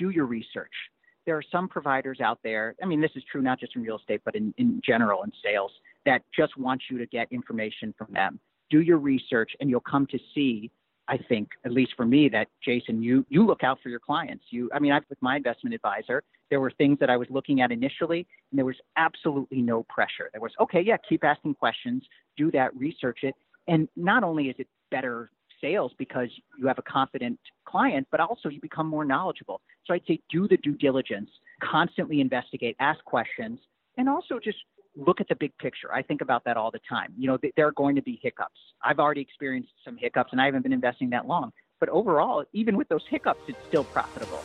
do your research. There are some providers out there, I mean, this is true not just in real estate, but in, in general in sales, that just want you to get information from them. Do your research, and you'll come to see I think, at least for me, that Jason, you you look out for your clients. You, I mean, I with my investment advisor, there were things that I was looking at initially, and there was absolutely no pressure. There was, okay, yeah, keep asking questions, do that, research it, and not only is it better sales because you have a confident client, but also you become more knowledgeable. So I'd say do the due diligence, constantly investigate, ask questions, and also just look at the big picture. I think about that all the time. You know, th- there are going to be hiccups. I've already experienced some hiccups and I haven't been investing that long. But overall, even with those hiccups, it's still profitable.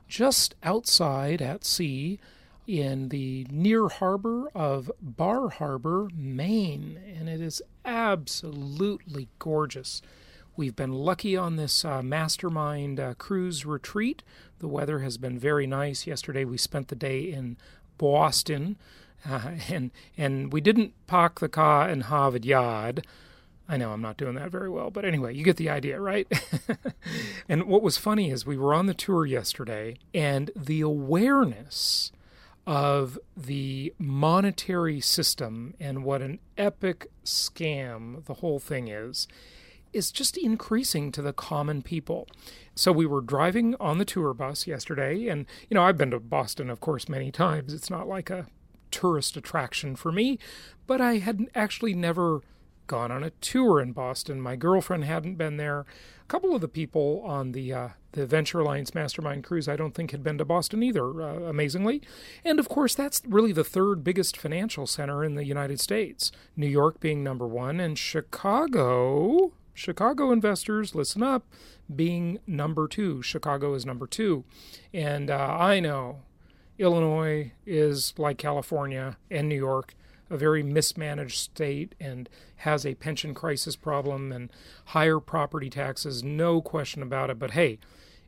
just outside at sea in the near harbor of Bar Harbor, Maine, and it is absolutely gorgeous. We've been lucky on this uh, mastermind uh, cruise retreat. The weather has been very nice. Yesterday we spent the day in Boston, uh, and and we didn't park the car in Harvard Yard. I know I'm not doing that very well, but anyway, you get the idea, right? and what was funny is we were on the tour yesterday, and the awareness of the monetary system and what an epic scam the whole thing is is just increasing to the common people. So we were driving on the tour bus yesterday and you know I've been to Boston of course many times. It's not like a tourist attraction for me, but I had actually never gone on a tour in Boston. My girlfriend hadn't been there. A couple of the people on the uh, the Venture Alliance Mastermind cruise I don't think had been to Boston either, uh, amazingly. And of course, that's really the third biggest financial center in the United States. New York being number one, and Chicago. Chicago investors, listen up, being number two. Chicago is number two. And uh, I know Illinois is like California and New York a very mismanaged state and has a pension crisis problem and higher property taxes, no question about it. But hey,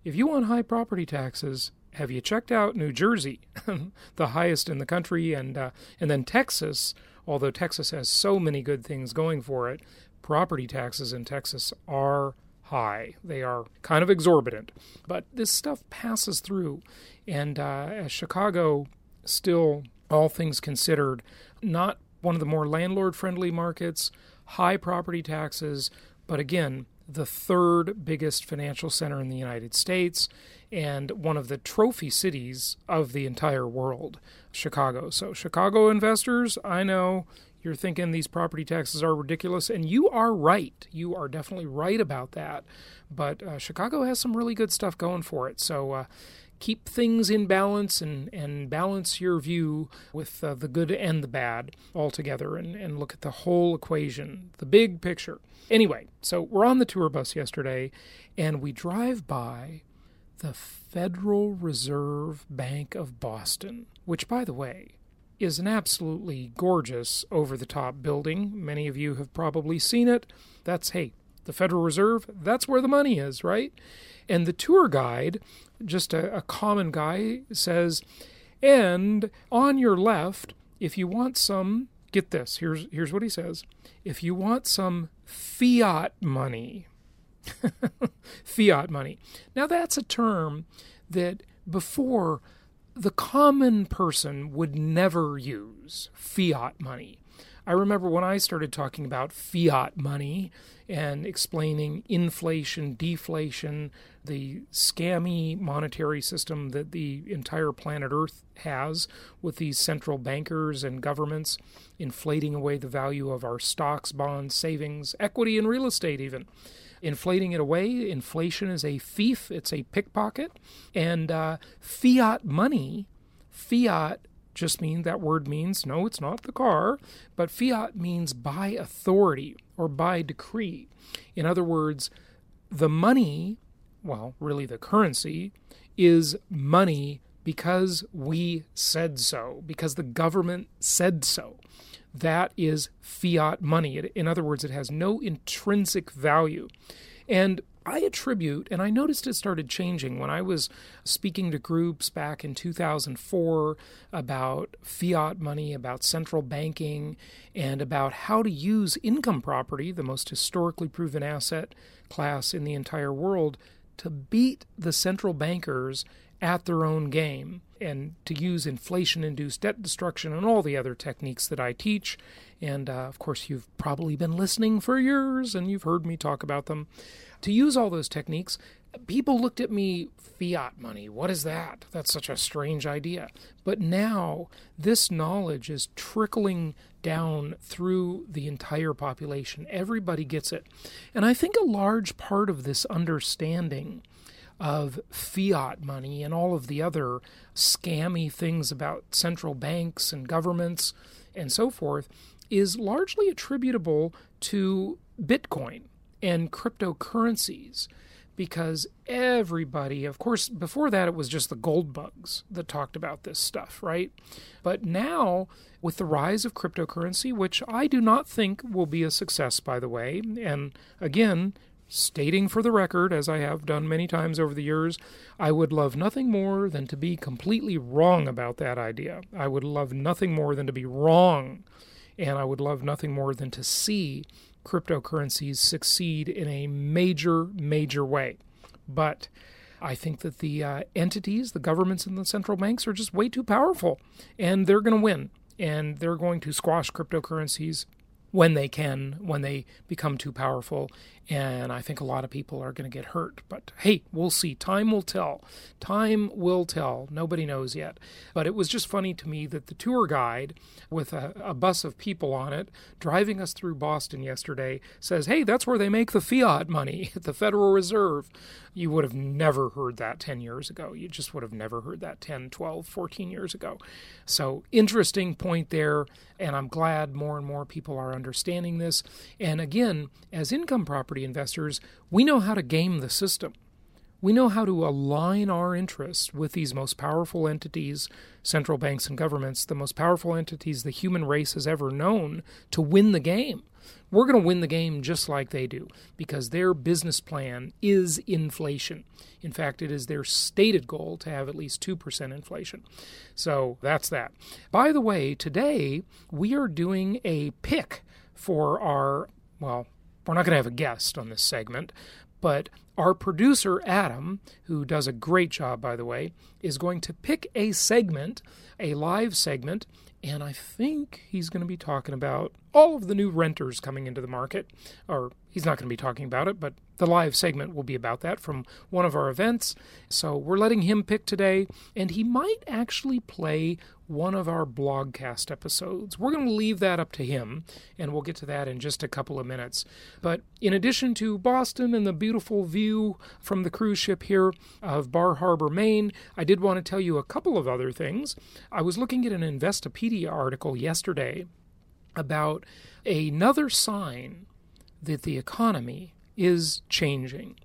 if you want high property taxes, have you checked out New Jersey, the highest in the country, and uh, and then Texas? Although Texas has so many good things going for it, property taxes in Texas are high. They are kind of exorbitant, but this stuff passes through, and uh, as Chicago still all things considered, not one of the more landlord friendly markets, high property taxes, but again, the third biggest financial center in the United States and one of the trophy cities of the entire world, Chicago. So, Chicago investors, I know you're thinking these property taxes are ridiculous, and you are right. You are definitely right about that. But uh, Chicago has some really good stuff going for it. So, uh, keep things in balance and, and balance your view with uh, the good and the bad all together and, and look at the whole equation, the big picture. Anyway, so we're on the tour bus yesterday and we drive by the Federal Reserve Bank of Boston, which, by the way, is an absolutely gorgeous over the top building. Many of you have probably seen it. That's, hey, the Federal Reserve, that's where the money is, right? And the tour guide just a, a common guy says, and on your left, if you want some, get this, here's, here's what he says if you want some fiat money, fiat money. Now, that's a term that before the common person would never use fiat money. I remember when I started talking about fiat money and explaining inflation, deflation, the scammy monetary system that the entire planet Earth has with these central bankers and governments inflating away the value of our stocks, bonds, savings, equity, and real estate, even. Inflating it away. Inflation is a thief, it's a pickpocket. And uh, fiat money, fiat just means that word means no, it's not the car, but fiat means by authority or by decree. In other words, the money, well, really the currency, is money because we said so, because the government said so. That is fiat money. In other words, it has no intrinsic value. And I attribute, and I noticed it started changing when I was speaking to groups back in 2004 about fiat money, about central banking, and about how to use income property, the most historically proven asset class in the entire world, to beat the central bankers at their own game and to use inflation induced debt destruction and all the other techniques that I teach. And uh, of course, you've probably been listening for years and you've heard me talk about them to use all those techniques, people looked at me fiat money. What is that? That's such a strange idea. But now this knowledge is trickling down through the entire population. Everybody gets it. And I think a large part of this understanding of fiat money and all of the other scammy things about central banks and governments and so forth is largely attributable to Bitcoin and cryptocurrencies because everybody, of course, before that it was just the gold bugs that talked about this stuff, right? But now, with the rise of cryptocurrency, which I do not think will be a success, by the way, and again, stating for the record, as I have done many times over the years, I would love nothing more than to be completely wrong about that idea. I would love nothing more than to be wrong. And I would love nothing more than to see cryptocurrencies succeed in a major, major way. But I think that the uh, entities, the governments, and the central banks are just way too powerful, and they're going to win, and they're going to squash cryptocurrencies when they can, when they become too powerful. And I think a lot of people are going to get hurt. But hey, we'll see. Time will tell. Time will tell. Nobody knows yet. But it was just funny to me that the tour guide, with a, a bus of people on it, driving us through Boston yesterday, says, Hey, that's where they make the fiat money at the Federal Reserve. You would have never heard that 10 years ago. You just would have never heard that 10, 12, 14 years ago. So, interesting point there. And I'm glad more and more people are understanding this. And again, as income property investors, we know how to game the system. We know how to align our interests with these most powerful entities, central banks and governments, the most powerful entities the human race has ever known, to win the game. We're going to win the game just like they do because their business plan is inflation. In fact, it is their stated goal to have at least 2% inflation. So that's that. By the way, today we are doing a pick for our, well, we're not going to have a guest on this segment, but our producer, Adam, who does a great job, by the way, is going to pick a segment, a live segment, and I think he's going to be talking about all of the new renters coming into the market. Or he's not going to be talking about it, but the live segment will be about that from one of our events. So we're letting him pick today, and he might actually play one of our blogcast episodes. We're going to leave that up to him, and we'll get to that in just a couple of minutes. But in addition to Boston and the beautiful view from the cruise ship here of Bar Harbor, Maine, I did want to tell you a couple of other things. I was looking at an Investopedia article yesterday about another sign that the economy is changing.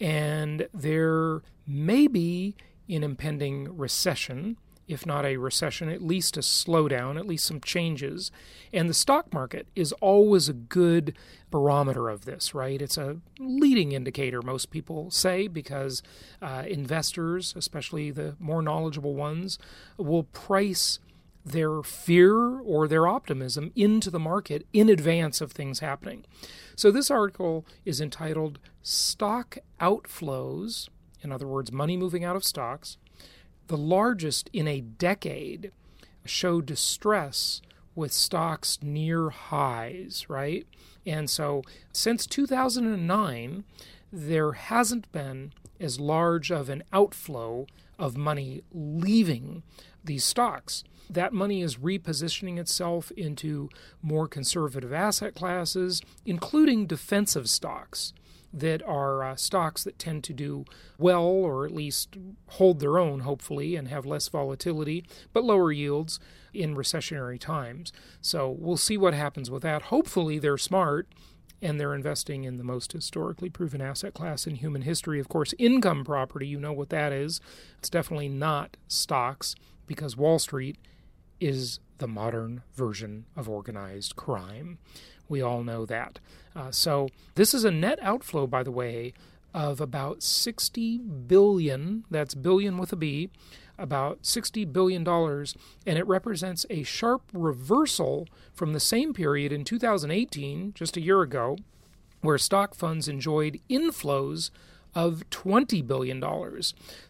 And there may be an impending recession, if not a recession, at least a slowdown, at least some changes. And the stock market is always a good barometer of this, right? It's a leading indicator, most people say, because uh, investors, especially the more knowledgeable ones, will price their fear or their optimism into the market in advance of things happening. So, this article is entitled Stock Outflows, in other words, money moving out of stocks, the largest in a decade, show distress with stocks near highs, right? And so since 2009, there hasn't been as large of an outflow of money leaving these stocks. That money is repositioning itself into more conservative asset classes, including defensive stocks that are uh, stocks that tend to do well or at least hold their own, hopefully, and have less volatility, but lower yields in recessionary times. So we'll see what happens with that. Hopefully, they're smart and they're investing in the most historically proven asset class in human history. Of course, income property, you know what that is. It's definitely not stocks because Wall Street is the modern version of organized crime. We all know that. Uh, so this is a net outflow, by the way, of about 60 billion, that's billion with a B, about $60 billion, and it represents a sharp reversal from the same period in 2018, just a year ago, where stock funds enjoyed inflows of $20 billion.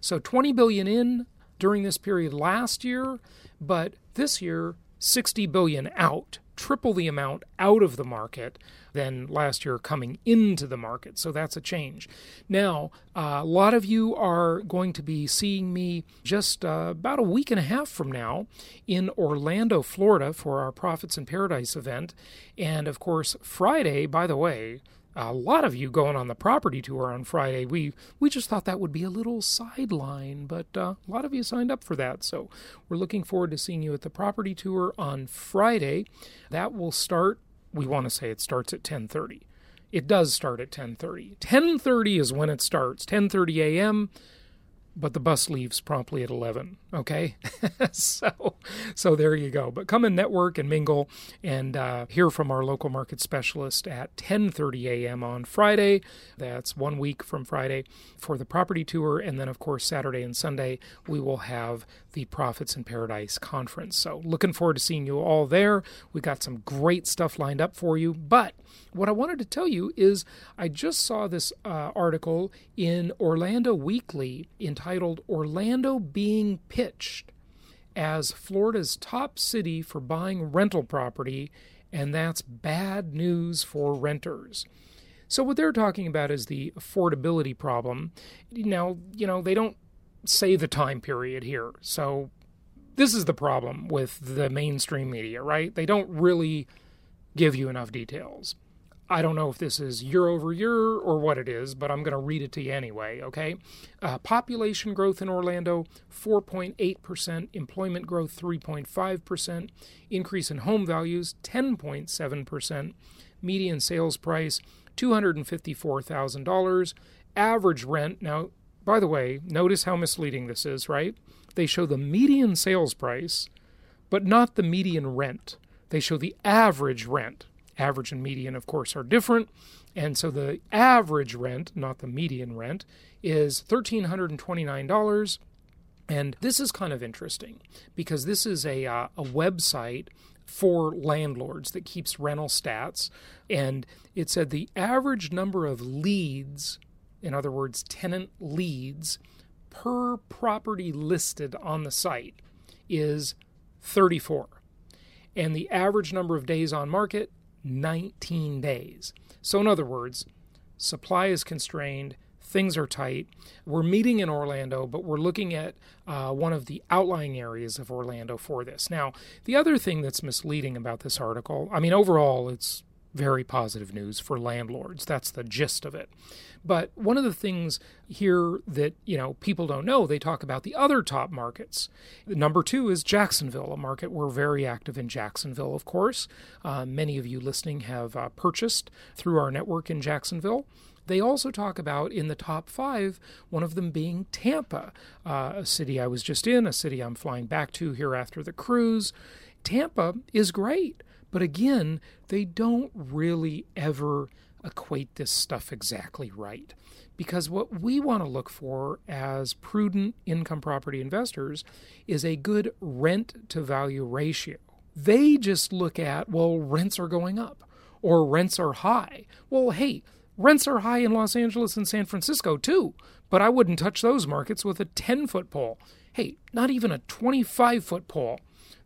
So 20 billion in during this period last year, but this year 60 billion out triple the amount out of the market than last year coming into the market. So that's a change. Now, uh, a lot of you are going to be seeing me just uh, about a week and a half from now in Orlando, Florida for our Profits in Paradise event. And of course, Friday, by the way, a lot of you going on the property tour on Friday. We we just thought that would be a little sideline, but uh, a lot of you signed up for that. So we're looking forward to seeing you at the property tour on Friday. That will start. We want to say it starts at 10:30. It does start at 10:30. 10:30 is when it starts. 10:30 a.m but the bus leaves promptly at 11 okay? So so there you go. But come and network and mingle and uh, hear from our local market specialist at 10:30 a.m. on Friday. That's one week from Friday for the property tour. And then of course Saturday and Sunday we will have the Profits in Paradise conference so looking forward to seeing you all there we got some great stuff lined up for you but what I wanted to tell you is I just saw this uh, article in Orlando Weekly entitled Orlando Being Pitched as Florida's top city for buying rental property, and that's bad news for renters. So, what they're talking about is the affordability problem. Now, you know, they don't say the time period here. So, this is the problem with the mainstream media, right? They don't really give you enough details. I don't know if this is year over year or what it is, but I'm going to read it to you anyway, okay? Uh, population growth in Orlando 4.8%, employment growth 3.5%, increase in home values 10.7%, median sales price $254,000, average rent. Now, by the way, notice how misleading this is, right? They show the median sales price, but not the median rent. They show the average rent. Average and median, of course, are different. And so the average rent, not the median rent, is $1,329. And this is kind of interesting because this is a, uh, a website for landlords that keeps rental stats. And it said the average number of leads, in other words, tenant leads, per property listed on the site is 34. And the average number of days on market 19 days. So, in other words, supply is constrained, things are tight. We're meeting in Orlando, but we're looking at uh, one of the outlying areas of Orlando for this. Now, the other thing that's misleading about this article, I mean, overall, it's very positive news for landlords. That's the gist of it. But one of the things here that you know people don't know, they talk about the other top markets. Number two is Jacksonville, a market we're very active in. Jacksonville, of course, uh, many of you listening have uh, purchased through our network in Jacksonville. They also talk about in the top five, one of them being Tampa, uh, a city I was just in, a city I'm flying back to here after the cruise. Tampa is great. But again, they don't really ever equate this stuff exactly right. Because what we want to look for as prudent income property investors is a good rent to value ratio. They just look at, well, rents are going up or rents are high. Well, hey, rents are high in Los Angeles and San Francisco too, but I wouldn't touch those markets with a 10 foot pole. Hey, not even a 25 foot pole.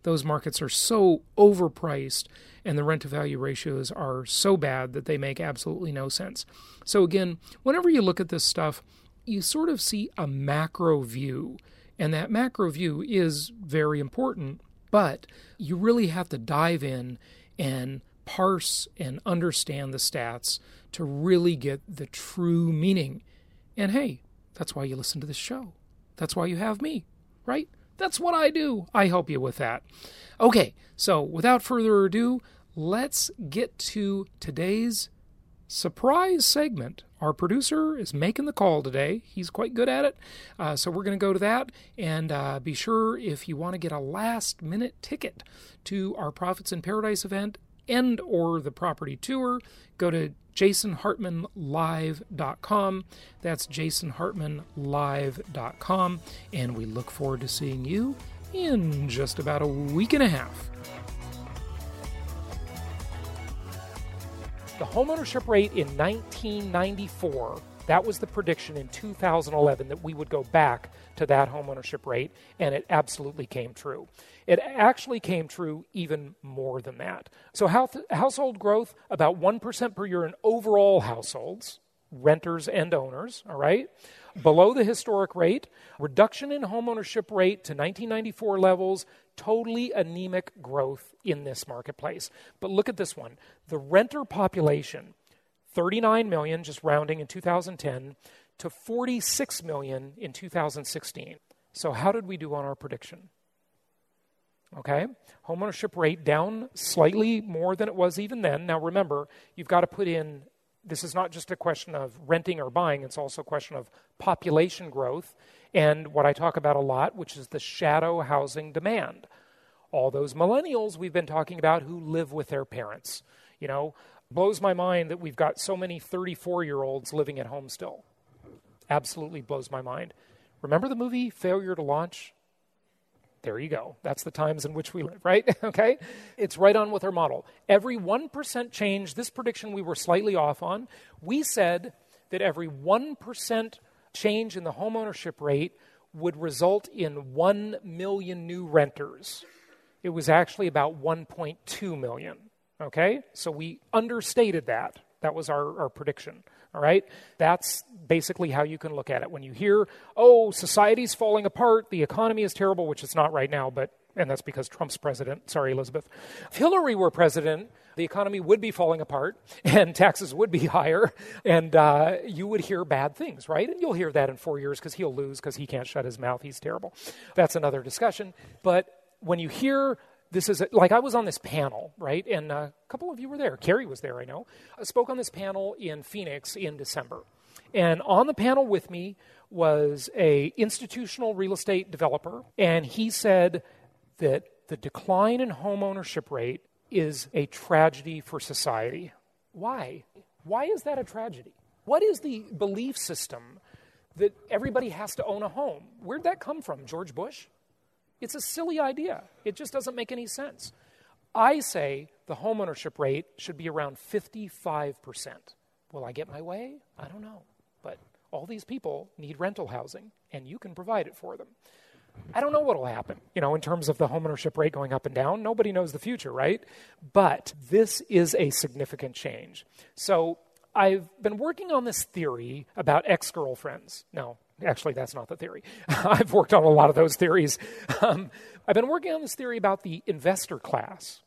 Those markets are so overpriced and the rent to value ratios are so bad that they make absolutely no sense. So, again, whenever you look at this stuff, you sort of see a macro view. And that macro view is very important, but you really have to dive in and parse and understand the stats to really get the true meaning. And hey, that's why you listen to this show. That's why you have me, right? That's what I do. I help you with that. Okay, so without further ado, let's get to today's surprise segment. Our producer is making the call today. He's quite good at it. Uh, so we're going to go to that. And uh, be sure if you want to get a last minute ticket to our Profits in Paradise event and or the property tour, go to jasonhartmanlive.com. That's jasonhartmanlive.com. And we look forward to seeing you in just about a week and a half. The homeownership rate in 1994, that was the prediction in 2011 that we would go back to that homeownership rate, and it absolutely came true. It actually came true even more than that. So, household growth, about 1% per year in overall households, renters and owners, all right? Below the historic rate, reduction in homeownership rate to 1994 levels, totally anemic growth in this marketplace. But look at this one the renter population, 39 million, just rounding in 2010, to 46 million in 2016. So, how did we do on our prediction? Okay, homeownership rate down slightly more than it was even then. Now, remember, you've got to put in this is not just a question of renting or buying, it's also a question of population growth and what I talk about a lot, which is the shadow housing demand. All those millennials we've been talking about who live with their parents. You know, blows my mind that we've got so many 34 year olds living at home still. Absolutely blows my mind. Remember the movie Failure to Launch? There you go. That's the times in which we live, right? okay? It's right on with our model. Every 1% change, this prediction we were slightly off on, we said that every 1% change in the homeownership rate would result in 1 million new renters. It was actually about 1.2 million. Okay? So we understated that. That was our, our prediction. All right? That's basically how you can look at it. When you hear, oh, society's falling apart, the economy is terrible, which it's not right now, but, and that's because Trump's president. Sorry, Elizabeth. If Hillary were president, the economy would be falling apart and taxes would be higher, and uh, you would hear bad things, right? And you'll hear that in four years because he'll lose because he can't shut his mouth. He's terrible. That's another discussion. But when you hear this is a, like I was on this panel, right? And uh, a couple of you were there. Carrie was there, I know. I spoke on this panel in Phoenix in December. And on the panel with me was a institutional real estate developer, and he said that the decline in home ownership rate is a tragedy for society. Why? Why is that a tragedy? What is the belief system that everybody has to own a home? Where'd that come from? George Bush? It's a silly idea. It just doesn't make any sense. I say the homeownership rate should be around 55%. Will I get my way? I don't know. But all these people need rental housing, and you can provide it for them. I don't know what will happen, you know, in terms of the homeownership rate going up and down. Nobody knows the future, right? But this is a significant change. So I've been working on this theory about ex girlfriends. No, Actually, that's not the theory. I've worked on a lot of those theories. Um, I've been working on this theory about the investor class.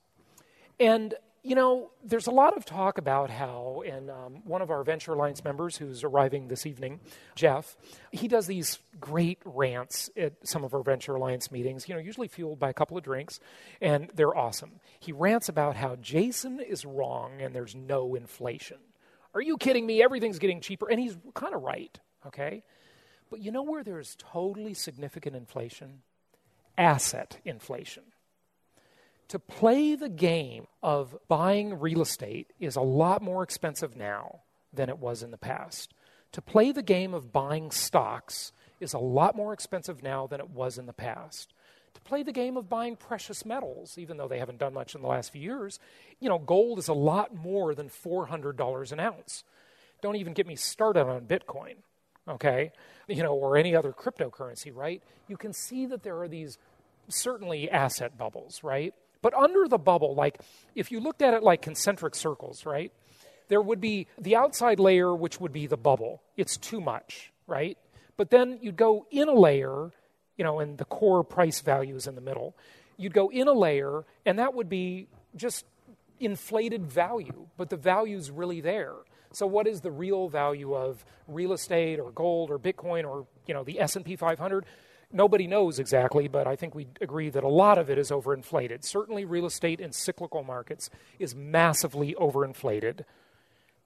And, you know, there's a lot of talk about how, and um, one of our Venture Alliance members who's arriving this evening, Jeff, he does these great rants at some of our Venture Alliance meetings, you know, usually fueled by a couple of drinks, and they're awesome. He rants about how Jason is wrong and there's no inflation. Are you kidding me? Everything's getting cheaper. And he's kind of right, okay? But you know where there's totally significant inflation? Asset inflation. To play the game of buying real estate is a lot more expensive now than it was in the past. To play the game of buying stocks is a lot more expensive now than it was in the past. To play the game of buying precious metals, even though they haven't done much in the last few years, you know, gold is a lot more than $400 an ounce. Don't even get me started on Bitcoin okay, you know, or any other cryptocurrency, right? You can see that there are these certainly asset bubbles, right? But under the bubble, like if you looked at it like concentric circles, right? There would be the outside layer, which would be the bubble. It's too much, right? But then you'd go in a layer, you know, and the core price value is in the middle. You'd go in a layer, and that would be just inflated value, but the value is really there. So what is the real value of real estate or gold or Bitcoin or, you know, the S&P 500? Nobody knows exactly, but I think we agree that a lot of it is overinflated. Certainly real estate in cyclical markets is massively overinflated.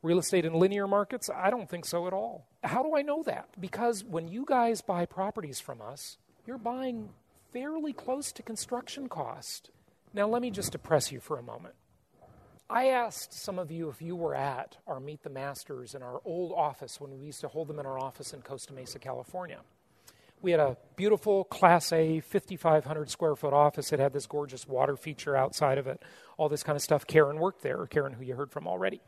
Real estate in linear markets, I don't think so at all. How do I know that? Because when you guys buy properties from us, you're buying fairly close to construction cost. Now, let me just depress you for a moment. I asked some of you if you were at our Meet the Masters in our old office when we used to hold them in our office in Costa Mesa, California. We had a beautiful Class A 5,500 square foot office. It had this gorgeous water feature outside of it, all this kind of stuff. Karen worked there, Karen, who you heard from already.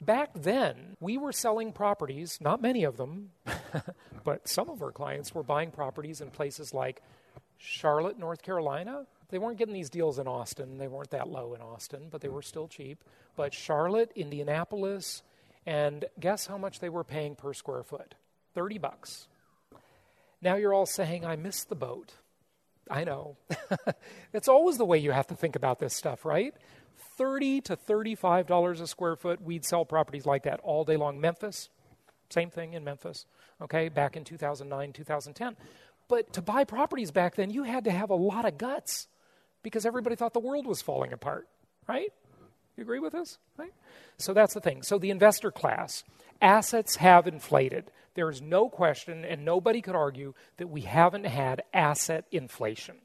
Back then, we were selling properties, not many of them, but some of our clients were buying properties in places like Charlotte, North Carolina, they weren't getting these deals in Austin. They weren't that low in Austin, but they mm-hmm. were still cheap. But Charlotte, Indianapolis, and guess how much they were paying per square foot? 30 bucks. Now you're all saying, I missed the boat. I know. it's always the way you have to think about this stuff, right? 30 to $35 a square foot, we'd sell properties like that all day long. Memphis, same thing in Memphis, okay, back in 2009, 2010. But to buy properties back then, you had to have a lot of guts because everybody thought the world was falling apart, right? You agree with this? Right? So that's the thing. So the investor class, assets have inflated. There is no question, and nobody could argue, that we haven't had asset inflation.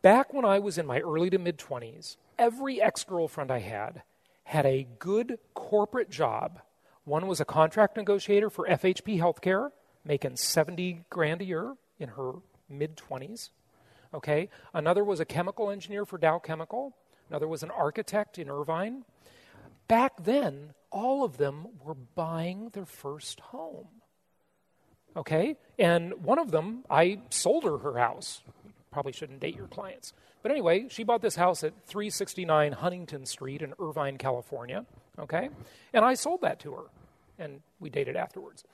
Back when I was in my early to mid 20s, every ex girlfriend I had had a good corporate job. One was a contract negotiator for FHP Healthcare, making 70 grand a year in her mid 20s. Okay? Another was a chemical engineer for Dow Chemical. Another was an architect in Irvine. Back then, all of them were buying their first home. Okay? And one of them, I sold her her house. Probably shouldn't date your clients. But anyway, she bought this house at 369 Huntington Street in Irvine, California. Okay? And I sold that to her. And we dated afterwards.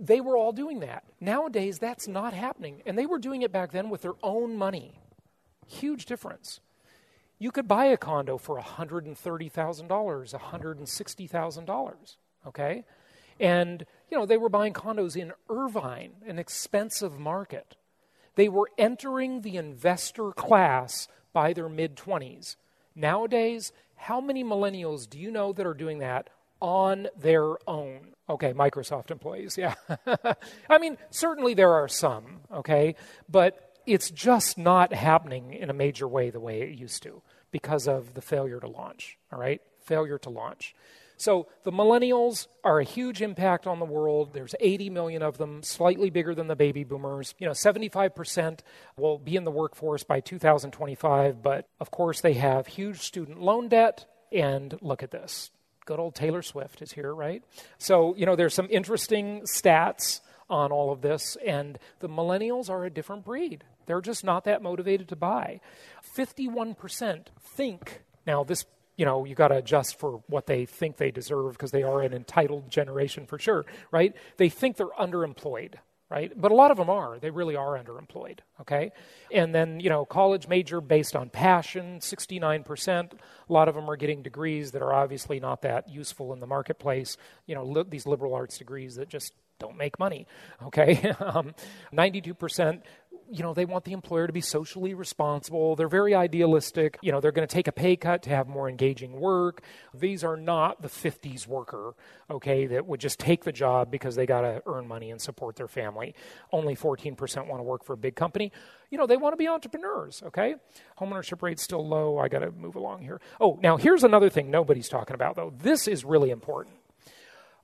They were all doing that. Nowadays, that's not happening. And they were doing it back then with their own money. Huge difference. You could buy a condo for $130,000, $160,000, okay? And, you know, they were buying condos in Irvine, an expensive market. They were entering the investor class by their mid 20s. Nowadays, how many millennials do you know that are doing that on their own? Okay, Microsoft employees, yeah. I mean, certainly there are some, okay, but it's just not happening in a major way the way it used to because of the failure to launch, all right? Failure to launch. So the millennials are a huge impact on the world. There's 80 million of them, slightly bigger than the baby boomers. You know, 75% will be in the workforce by 2025, but of course they have huge student loan debt. And look at this good old Taylor Swift is here, right? So, you know, there's some interesting stats on all of this, and the millennials are a different breed. They're just not that motivated to buy. 51% think, now this you know, you got to adjust for what they think they deserve because they are an entitled generation for sure, right? They think they're underemployed right? But a lot of them are. They really are underemployed, okay? And then, you know, college major based on passion, 69%. A lot of them are getting degrees that are obviously not that useful in the marketplace, you know, li- these liberal arts degrees that just don't make money, okay? um, 92% you know, they want the employer to be socially responsible. They're very idealistic. You know, they're going to take a pay cut to have more engaging work. These are not the 50s worker, okay, that would just take the job because they got to earn money and support their family. Only 14% want to work for a big company. You know, they want to be entrepreneurs, okay? Homeownership rate's still low. I got to move along here. Oh, now here's another thing nobody's talking about, though. This is really important.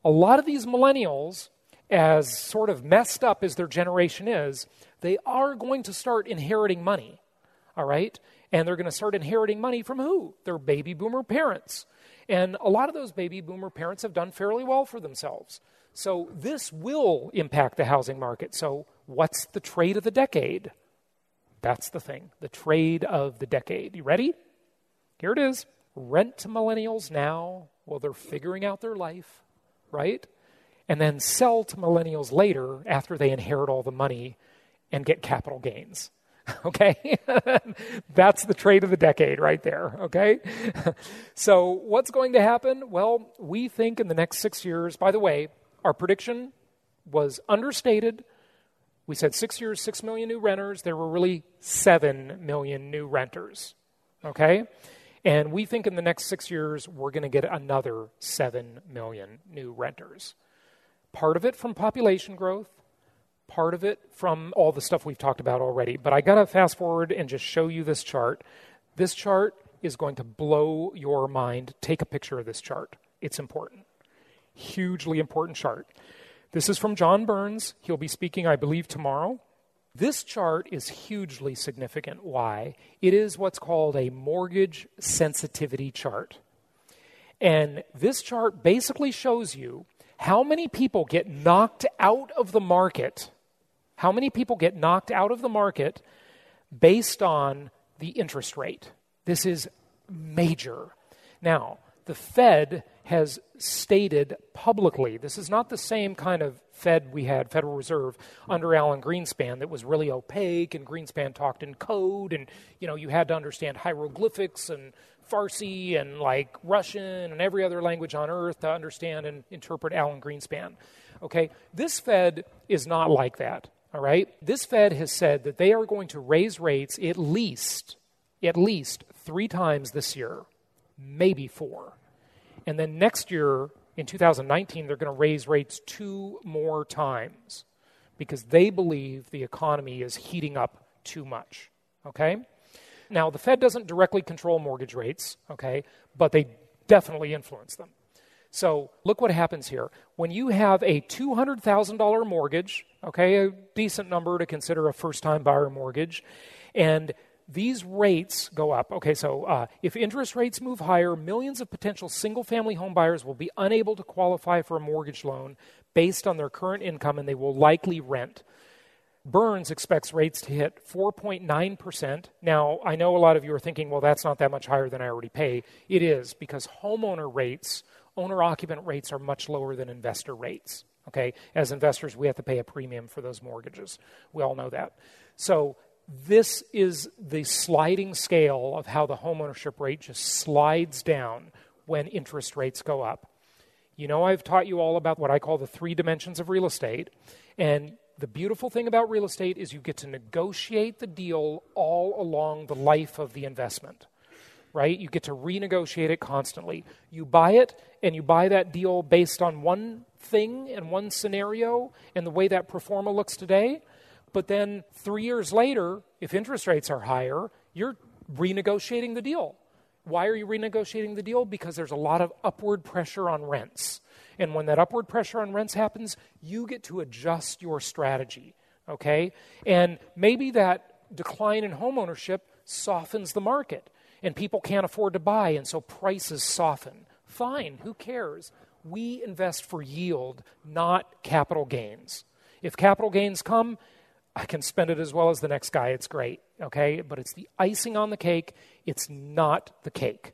A lot of these millennials, as sort of messed up as their generation is, they are going to start inheriting money, all right? And they're going to start inheriting money from who? Their baby boomer parents. And a lot of those baby boomer parents have done fairly well for themselves. So this will impact the housing market. So, what's the trade of the decade? That's the thing, the trade of the decade. You ready? Here it is. Rent to millennials now while they're figuring out their life, right? And then sell to millennials later after they inherit all the money and get capital gains. Okay? That's the trade of the decade right there. Okay? so, what's going to happen? Well, we think in the next six years, by the way, our prediction was understated we said six years, six million new renters. There were really seven million new renters. Okay? And we think in the next six years, we're going to get another seven million new renters. Part of it from population growth, part of it from all the stuff we've talked about already. But I got to fast forward and just show you this chart. This chart is going to blow your mind. Take a picture of this chart, it's important. Hugely important chart. This is from John Burns. He'll be speaking, I believe, tomorrow. This chart is hugely significant. Why? It is what's called a mortgage sensitivity chart. And this chart basically shows you how many people get knocked out of the market, how many people get knocked out of the market based on the interest rate. This is major. Now, the Fed has stated publicly this is not the same kind of Fed we had, Federal Reserve, under Alan Greenspan that was really opaque and Greenspan talked in code and, you know, you had to understand hieroglyphics and Farsi and like Russian and every other language on earth to understand and interpret Alan Greenspan. Okay? This Fed is not like that. All right? This Fed has said that they are going to raise rates at least, at least three times this year, maybe four. And then next year, in 2019, they're going to raise rates two more times because they believe the economy is heating up too much. Okay? Now, the Fed doesn't directly control mortgage rates, okay, but they definitely influence them. So, look what happens here. When you have a $200,000 mortgage, okay, a decent number to consider a first time buyer mortgage, and these rates go up. Okay, so uh, if interest rates move higher, millions of potential single family home buyers will be unable to qualify for a mortgage loan based on their current income and they will likely rent. Burns expects rates to hit 4.9%. Now, I know a lot of you are thinking, well, that's not that much higher than I already pay. It is because homeowner rates, owner occupant rates, are much lower than investor rates. Okay, as investors, we have to pay a premium for those mortgages. We all know that. So this is the sliding scale of how the homeownership rate just slides down when interest rates go up. You know, I've taught you all about what I call the three dimensions of real estate. And the beautiful thing about real estate is you get to negotiate the deal all along the life of the investment, right? You get to renegotiate it constantly. You buy it, and you buy that deal based on one thing and one scenario and the way that pro forma looks today. But then three years later, if interest rates are higher, you're renegotiating the deal. Why are you renegotiating the deal? Because there's a lot of upward pressure on rents. And when that upward pressure on rents happens, you get to adjust your strategy. Okay? And maybe that decline in homeownership softens the market and people can't afford to buy, and so prices soften. Fine, who cares? We invest for yield, not capital gains. If capital gains come, I can spend it as well as the next guy. It's great, okay? But it's the icing on the cake. It's not the cake.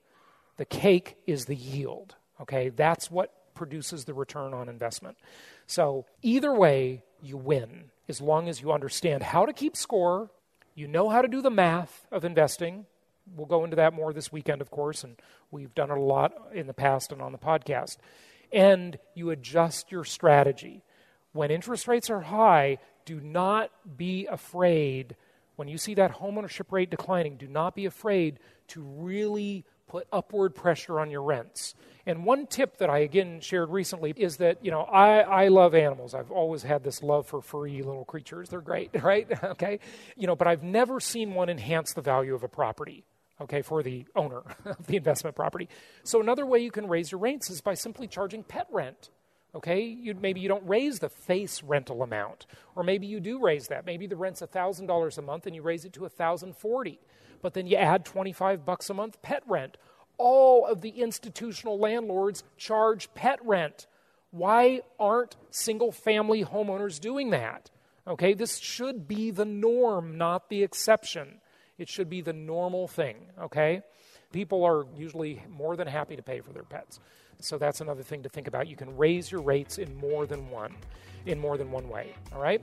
The cake is the yield, okay? That's what produces the return on investment. So, either way, you win as long as you understand how to keep score, you know how to do the math of investing. We'll go into that more this weekend, of course, and we've done it a lot in the past and on the podcast. And you adjust your strategy. When interest rates are high, do not be afraid when you see that homeownership rate declining, do not be afraid to really put upward pressure on your rents. And one tip that I again shared recently is that, you know, I, I love animals. I've always had this love for furry little creatures. They're great, right? okay. You know, but I've never seen one enhance the value of a property, okay, for the owner of the investment property. So another way you can raise your rents is by simply charging pet rent. Okay, you, maybe you don't raise the face rental amount, or maybe you do raise that. Maybe the rent's thousand dollars a month and you raise it to thousand forty, but then you add twenty five bucks a month pet rent. All of the institutional landlords charge pet rent. Why aren't single family homeowners doing that? Okay, this should be the norm, not the exception. It should be the normal thing, okay? People are usually more than happy to pay for their pets. So that's another thing to think about. You can raise your rates in more than one, in more than one way, all right?